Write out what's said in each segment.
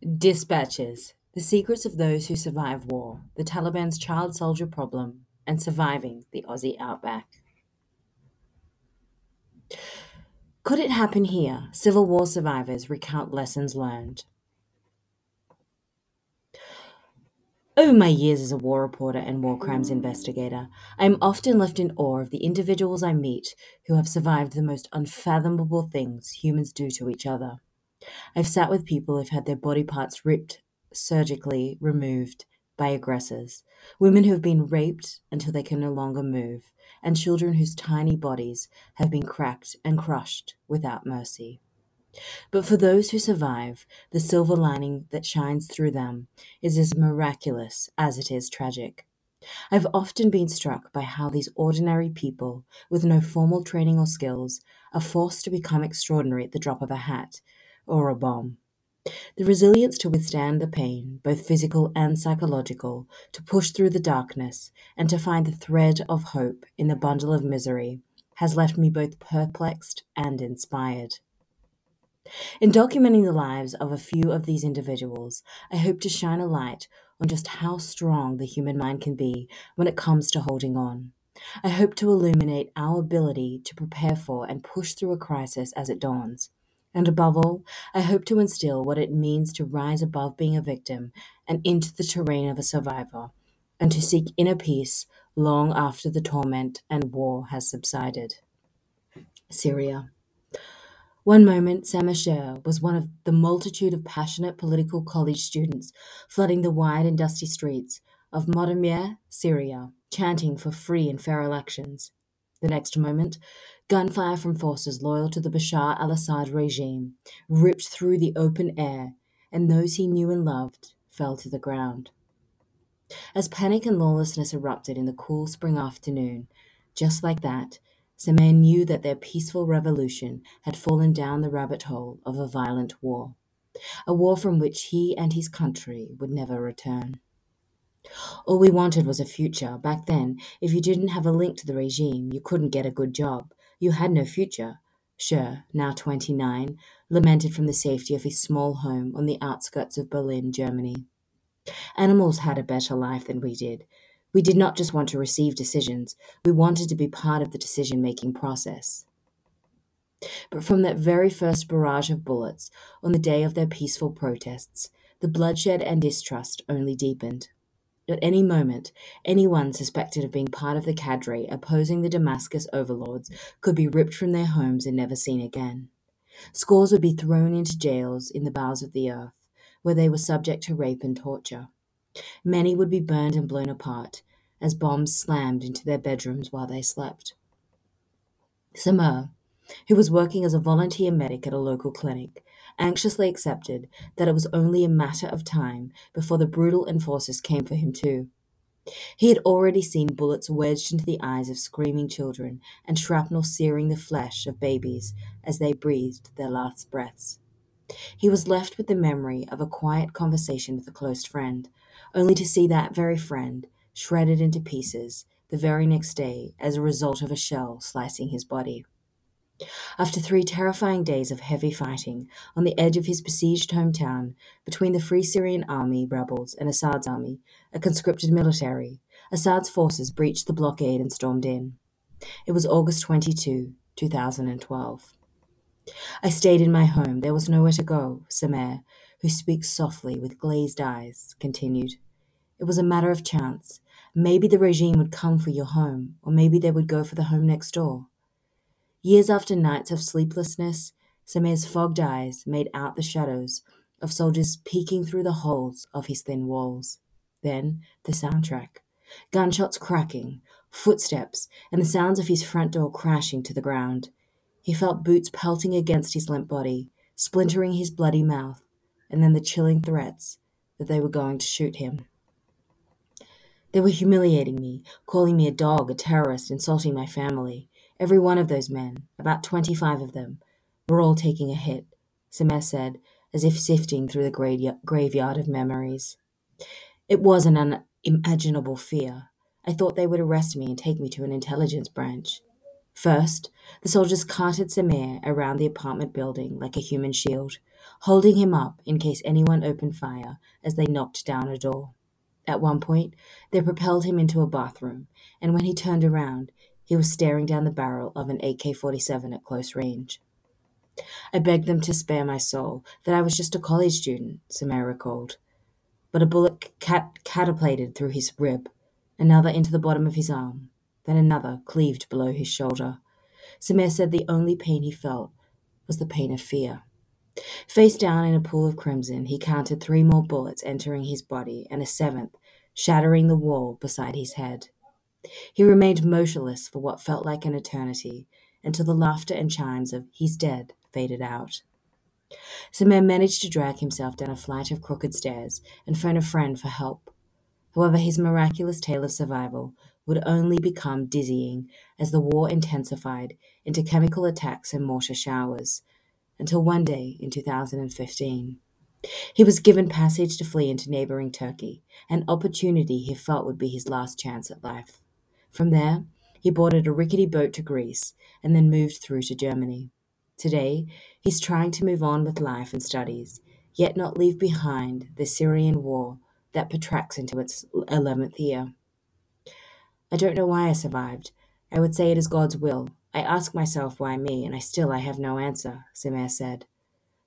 Dispatches The Secrets of Those Who Survive War, the Taliban's Child Soldier Problem, and Surviving the Aussie Outback. Could it happen here? Civil War survivors recount lessons learned. Over my years as a war reporter and war crimes investigator, I am often left in awe of the individuals I meet who have survived the most unfathomable things humans do to each other. I've sat with people who've had their body parts ripped, surgically removed by aggressors, women who have been raped until they can no longer move, and children whose tiny bodies have been cracked and crushed without mercy. But for those who survive, the silver lining that shines through them is as miraculous as it is tragic. I've often been struck by how these ordinary people, with no formal training or skills, are forced to become extraordinary at the drop of a hat or a bomb. The resilience to withstand the pain, both physical and psychological, to push through the darkness, and to find the thread of hope in the bundle of misery has left me both perplexed and inspired. In documenting the lives of a few of these individuals, I hope to shine a light on just how strong the human mind can be when it comes to holding on. I hope to illuminate our ability to prepare for and push through a crisis as it dawns. And above all, I hope to instill what it means to rise above being a victim and into the terrain of a survivor, and to seek inner peace long after the torment and war has subsided. Syria. One moment, Samasher was one of the multitude of passionate political college students flooding the wide and dusty streets of Motamir, Syria, chanting for free and fair elections. The next moment, gunfire from forces loyal to the Bashar al Assad regime ripped through the open air, and those he knew and loved fell to the ground. As panic and lawlessness erupted in the cool spring afternoon, just like that, Samer knew that their peaceful revolution had fallen down the rabbit hole of a violent war, a war from which he and his country would never return. All we wanted was a future. Back then, if you didn't have a link to the regime, you couldn't get a good job. You had no future. Scher, now 29, lamented from the safety of his small home on the outskirts of Berlin, Germany. Animals had a better life than we did, we did not just want to receive decisions, we wanted to be part of the decision making process. But from that very first barrage of bullets, on the day of their peaceful protests, the bloodshed and distrust only deepened. At any moment, anyone suspected of being part of the cadre opposing the Damascus overlords could be ripped from their homes and never seen again. Scores would be thrown into jails in the bowels of the earth, where they were subject to rape and torture. Many would be burned and blown apart as bombs slammed into their bedrooms while they slept. Samer, who was working as a volunteer medic at a local clinic, anxiously accepted that it was only a matter of time before the brutal enforcers came for him too. He had already seen bullets wedged into the eyes of screaming children and shrapnel searing the flesh of babies as they breathed their last breaths. He was left with the memory of a quiet conversation with a close friend, only to see that very friend shredded into pieces the very next day as a result of a shell slicing his body. After three terrifying days of heavy fighting on the edge of his besieged hometown between the Free Syrian Army rebels and Assad's army, a conscripted military, Assad's forces breached the blockade and stormed in. It was August 22, 2012. I stayed in my home. There was nowhere to go, Samer, who speaks softly with glazed eyes, continued. It was a matter of chance. Maybe the regime would come for your home, or maybe they would go for the home next door. Years after nights of sleeplessness, Samir's fogged eyes made out the shadows of soldiers peeking through the holes of his thin walls. Then the soundtrack gunshots cracking, footsteps, and the sounds of his front door crashing to the ground. He felt boots pelting against his limp body, splintering his bloody mouth, and then the chilling threats that they were going to shoot him. They were humiliating me, calling me a dog, a terrorist, insulting my family. Every one of those men, about 25 of them, were all taking a hit, Samer said, as if sifting through the graveyard of memories. It was an unimaginable fear. I thought they would arrest me and take me to an intelligence branch. First, the soldiers carted Samer around the apartment building like a human shield, holding him up in case anyone opened fire as they knocked down a door. At one point, they propelled him into a bathroom, and when he turned around, he was staring down the barrel of an AK 47 at close range. I begged them to spare my soul, that I was just a college student, Samir recalled. But a bullet cat- catapulted through his rib, another into the bottom of his arm, then another cleaved below his shoulder. Samir said the only pain he felt was the pain of fear. Face down in a pool of crimson, he counted three more bullets entering his body and a seventh shattering the wall beside his head. He remained motionless for what felt like an eternity until the laughter and chimes of He's dead faded out. Samir managed to drag himself down a flight of crooked stairs and phone a friend for help. However, his miraculous tale of survival would only become dizzying as the war intensified into chemical attacks and mortar showers, until one day in 2015. He was given passage to flee into neighboring Turkey, an opportunity he felt would be his last chance at life. From there, he boarded a rickety boat to Greece and then moved through to Germany. Today, he's trying to move on with life and studies, yet not leave behind the Syrian war that protracts into its 11th year. I don't know why I survived. I would say it is God's will. I ask myself why me, and I still I have no answer, Samir said.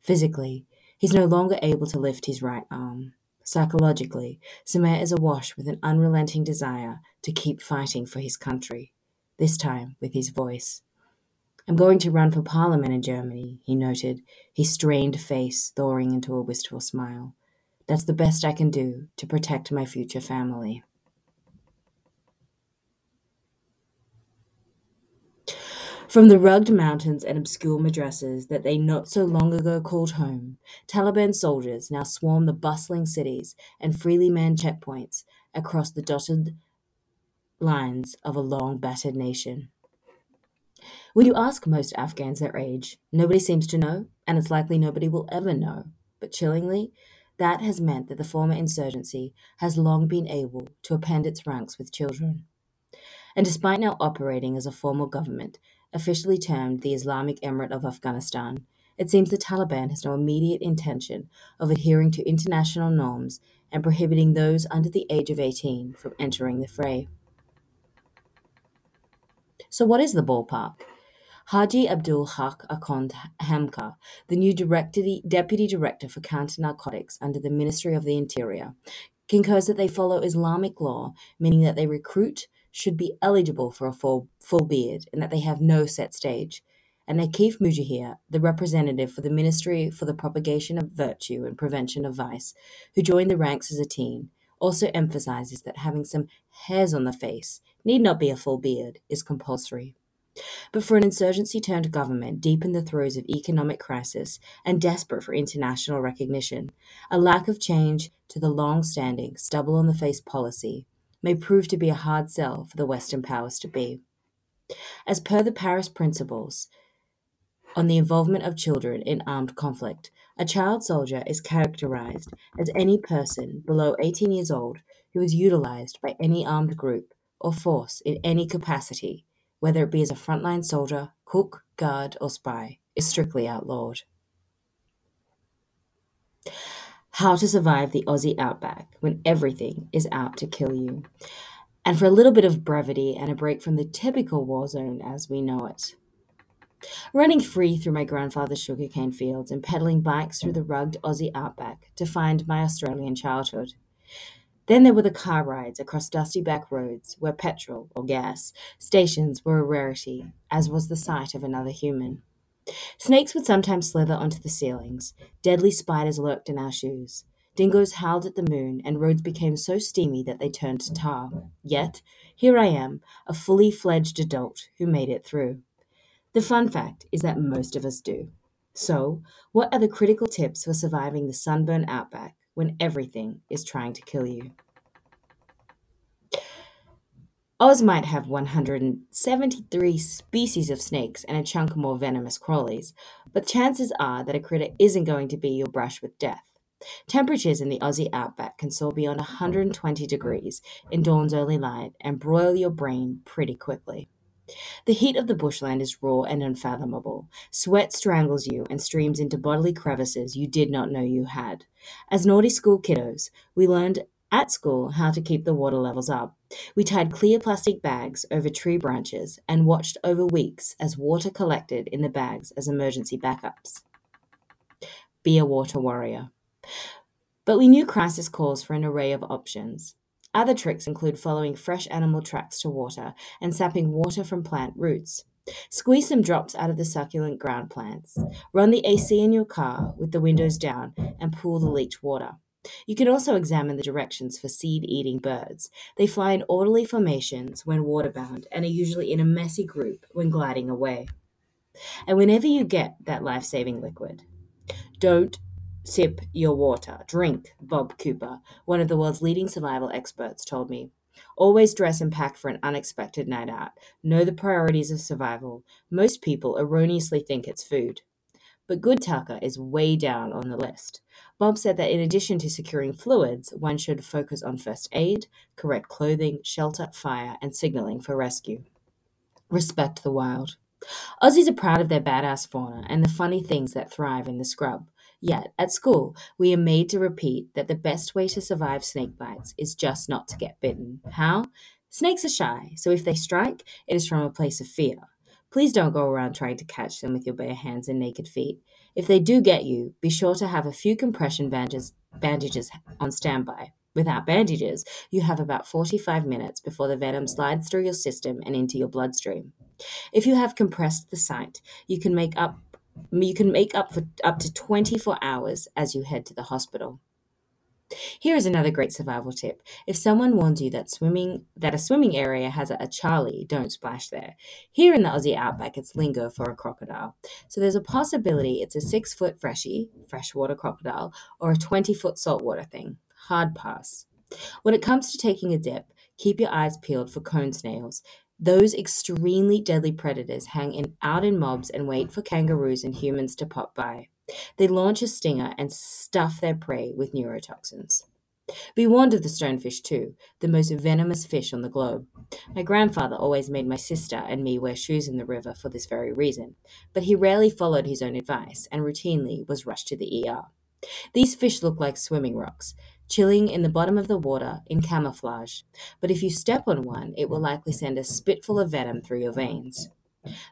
Physically, he's no longer able to lift his right arm. Psychologically, Samir is awash with an unrelenting desire to keep fighting for his country, this time with his voice. I'm going to run for parliament in Germany, he noted, his strained face thawing into a wistful smile. That's the best I can do to protect my future family. From the rugged mountains and obscure madrasas that they not so long ago called home, Taliban soldiers now swarm the bustling cities and freely man checkpoints across the dotted lines of a long battered nation. When you ask most Afghans their age, nobody seems to know, and it's likely nobody will ever know. But chillingly, that has meant that the former insurgency has long been able to append its ranks with children. And despite now operating as a formal government, officially termed the Islamic Emirate of Afghanistan, it seems the Taliban has no immediate intention of adhering to international norms and prohibiting those under the age of 18 from entering the fray. So, what is the ballpark? Haji Abdul Haq Akhund Hamka, the new Deputy Director for Counter Narcotics under the Ministry of the Interior, concurs that they follow Islamic law, meaning that they recruit, should be eligible for a full, full beard and that they have no set stage. And Akif Muhajir, the representative for the Ministry for the Propagation of Virtue and Prevention of Vice, who joined the ranks as a teen, also emphasizes that having some hairs on the face, need not be a full beard, is compulsory. But for an insurgency turned government deep in the throes of economic crisis and desperate for international recognition, a lack of change to the long standing stubble on the face policy may prove to be a hard sell for the Western powers to be. As per the Paris Principles on the involvement of children in armed conflict, a child soldier is characterized as any person below 18 years old who is utilized by any armed group or force in any capacity, whether it be as a frontline soldier, cook, guard, or spy, is strictly outlawed. How to survive the Aussie outback when everything is out to kill you. And for a little bit of brevity and a break from the typical war zone as we know it. Running free through my grandfather's sugarcane fields and pedaling bikes through the rugged Aussie outback to find my Australian childhood. Then there were the car rides across dusty back roads where petrol or gas stations were a rarity, as was the sight of another human. Snakes would sometimes slither onto the ceilings. Deadly spiders lurked in our shoes. Dingoes howled at the moon, and roads became so steamy that they turned to tar. Yet, here I am, a fully fledged adult who made it through. The fun fact is that most of us do. So, what are the critical tips for surviving the sunburn outback when everything is trying to kill you? Oz might have 173 species of snakes and a chunk more venomous crawlies, but chances are that a critter isn't going to be your brush with death. Temperatures in the Aussie outback can soar beyond 120 degrees in dawn's early light and broil your brain pretty quickly. The heat of the bushland is raw and unfathomable. Sweat strangles you and streams into bodily crevices you did not know you had. As naughty school kiddos, we learned at school how to keep the water levels up. We tied clear plastic bags over tree branches and watched over weeks as water collected in the bags as emergency backups. Be a water warrior. But we knew crisis calls for an array of options. Other tricks include following fresh animal tracks to water and sapping water from plant roots. Squeeze some drops out of the succulent ground plants. Run the AC in your car with the windows down and pool the leach water. You can also examine the directions for seed eating birds. They fly in orderly formations when waterbound and are usually in a messy group when gliding away. And whenever you get that life saving liquid, don't Sip your water. Drink, Bob Cooper, one of the world's leading survival experts, told me. Always dress and pack for an unexpected night out. Know the priorities of survival. Most people erroneously think it's food. But good tucker is way down on the list. Bob said that in addition to securing fluids, one should focus on first aid, correct clothing, shelter, fire, and signaling for rescue. Respect the wild. Aussies are proud of their badass fauna and the funny things that thrive in the scrub. Yet, at school, we are made to repeat that the best way to survive snake bites is just not to get bitten. How? Snakes are shy, so if they strike, it is from a place of fear. Please don't go around trying to catch them with your bare hands and naked feet. If they do get you, be sure to have a few compression bandages, bandages on standby. Without bandages, you have about 45 minutes before the venom slides through your system and into your bloodstream. If you have compressed the site, you can make up you can make up for up to 24 hours as you head to the hospital. Here is another great survival tip. If someone warns you that swimming that a swimming area has a, a charlie, don't splash there. Here in the Aussie outback, it's lingo for a crocodile. So there's a possibility it's a six foot freshie, freshwater crocodile, or a 20 foot saltwater thing. Hard pass. When it comes to taking a dip, keep your eyes peeled for cone snails. Those extremely deadly predators hang in, out in mobs and wait for kangaroos and humans to pop by. They launch a stinger and stuff their prey with neurotoxins. Be warned of the stonefish, too, the most venomous fish on the globe. My grandfather always made my sister and me wear shoes in the river for this very reason, but he rarely followed his own advice and routinely was rushed to the ER. These fish look like swimming rocks chilling in the bottom of the water in camouflage, but if you step on one, it will likely send a spitful of venom through your veins.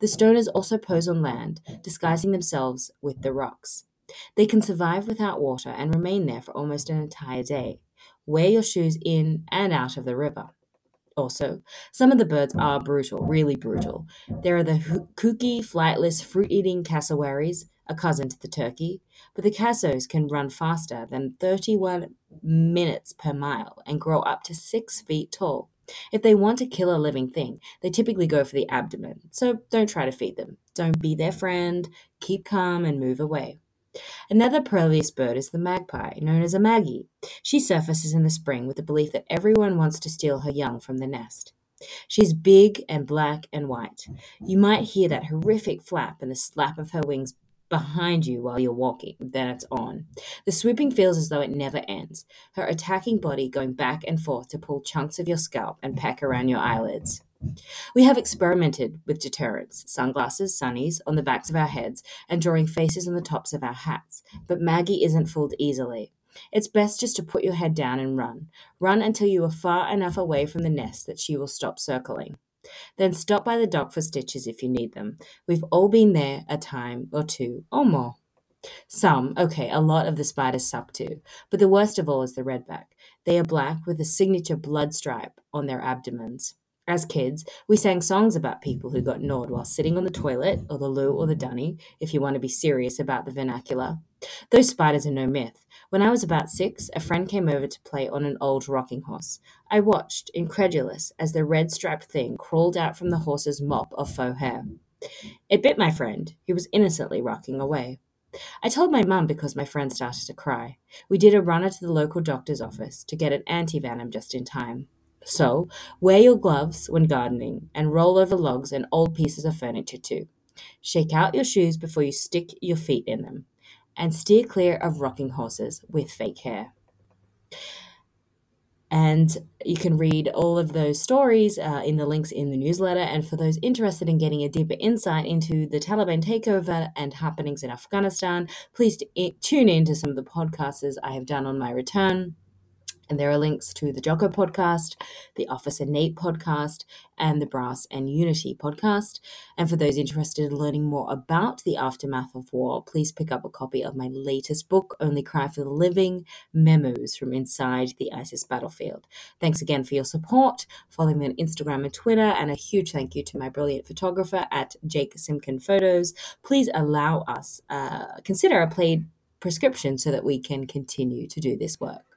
The stoners also pose on land, disguising themselves with the rocks. They can survive without water and remain there for almost an entire day. Wear your shoes in and out of the river. Also, some of the birds are brutal, really brutal. There are the kooky, flightless, fruit eating cassowaries, a cousin to the turkey, but the cassos can run faster than 31 minutes per mile and grow up to six feet tall. If they want to kill a living thing, they typically go for the abdomen, so don't try to feed them. Don't be their friend, keep calm and move away. Another perilous bird is the magpie, known as a maggie. She surfaces in the spring with the belief that everyone wants to steal her young from the nest. She's big and black and white. You might hear that horrific flap and the slap of her wings behind you while you're walking. Then it's on. The swooping feels as though it never ends, her attacking body going back and forth to pull chunks of your scalp and peck around your eyelids. We have experimented with deterrents, sunglasses, sunnies on the backs of our heads, and drawing faces on the tops of our hats, but Maggie isn't fooled easily. It's best just to put your head down and run. Run until you are far enough away from the nest that she will stop circling. Then stop by the doc for stitches if you need them. We've all been there a time or two or more. Some, okay, a lot of the spiders suck too, but the worst of all is the redback. They are black with a signature blood stripe on their abdomens. As kids, we sang songs about people who got gnawed while sitting on the toilet, or the loo, or the dunny, if you want to be serious about the vernacular. Those spiders are no myth. When I was about six, a friend came over to play on an old rocking horse. I watched, incredulous, as the red striped thing crawled out from the horse's mop of faux hair. It bit my friend, who was innocently rocking away. I told my mum because my friend started to cry. We did a runner to the local doctor's office to get an anti-venom just in time. So, wear your gloves when gardening and roll over logs and old pieces of furniture too. Shake out your shoes before you stick your feet in them. And steer clear of rocking horses with fake hair. And you can read all of those stories uh, in the links in the newsletter. And for those interested in getting a deeper insight into the Taliban takeover and happenings in Afghanistan, please t- tune in to some of the podcasts I have done on my return. And there are links to the Jocko podcast, the Officer Nate podcast, and the Brass and Unity podcast. And for those interested in learning more about the aftermath of war, please pick up a copy of my latest book, Only Cry for the Living Memos from Inside the ISIS Battlefield. Thanks again for your support. Follow me on Instagram and Twitter, and a huge thank you to my brilliant photographer at Jake Simkin Photos. Please allow us, uh, consider a paid prescription so that we can continue to do this work.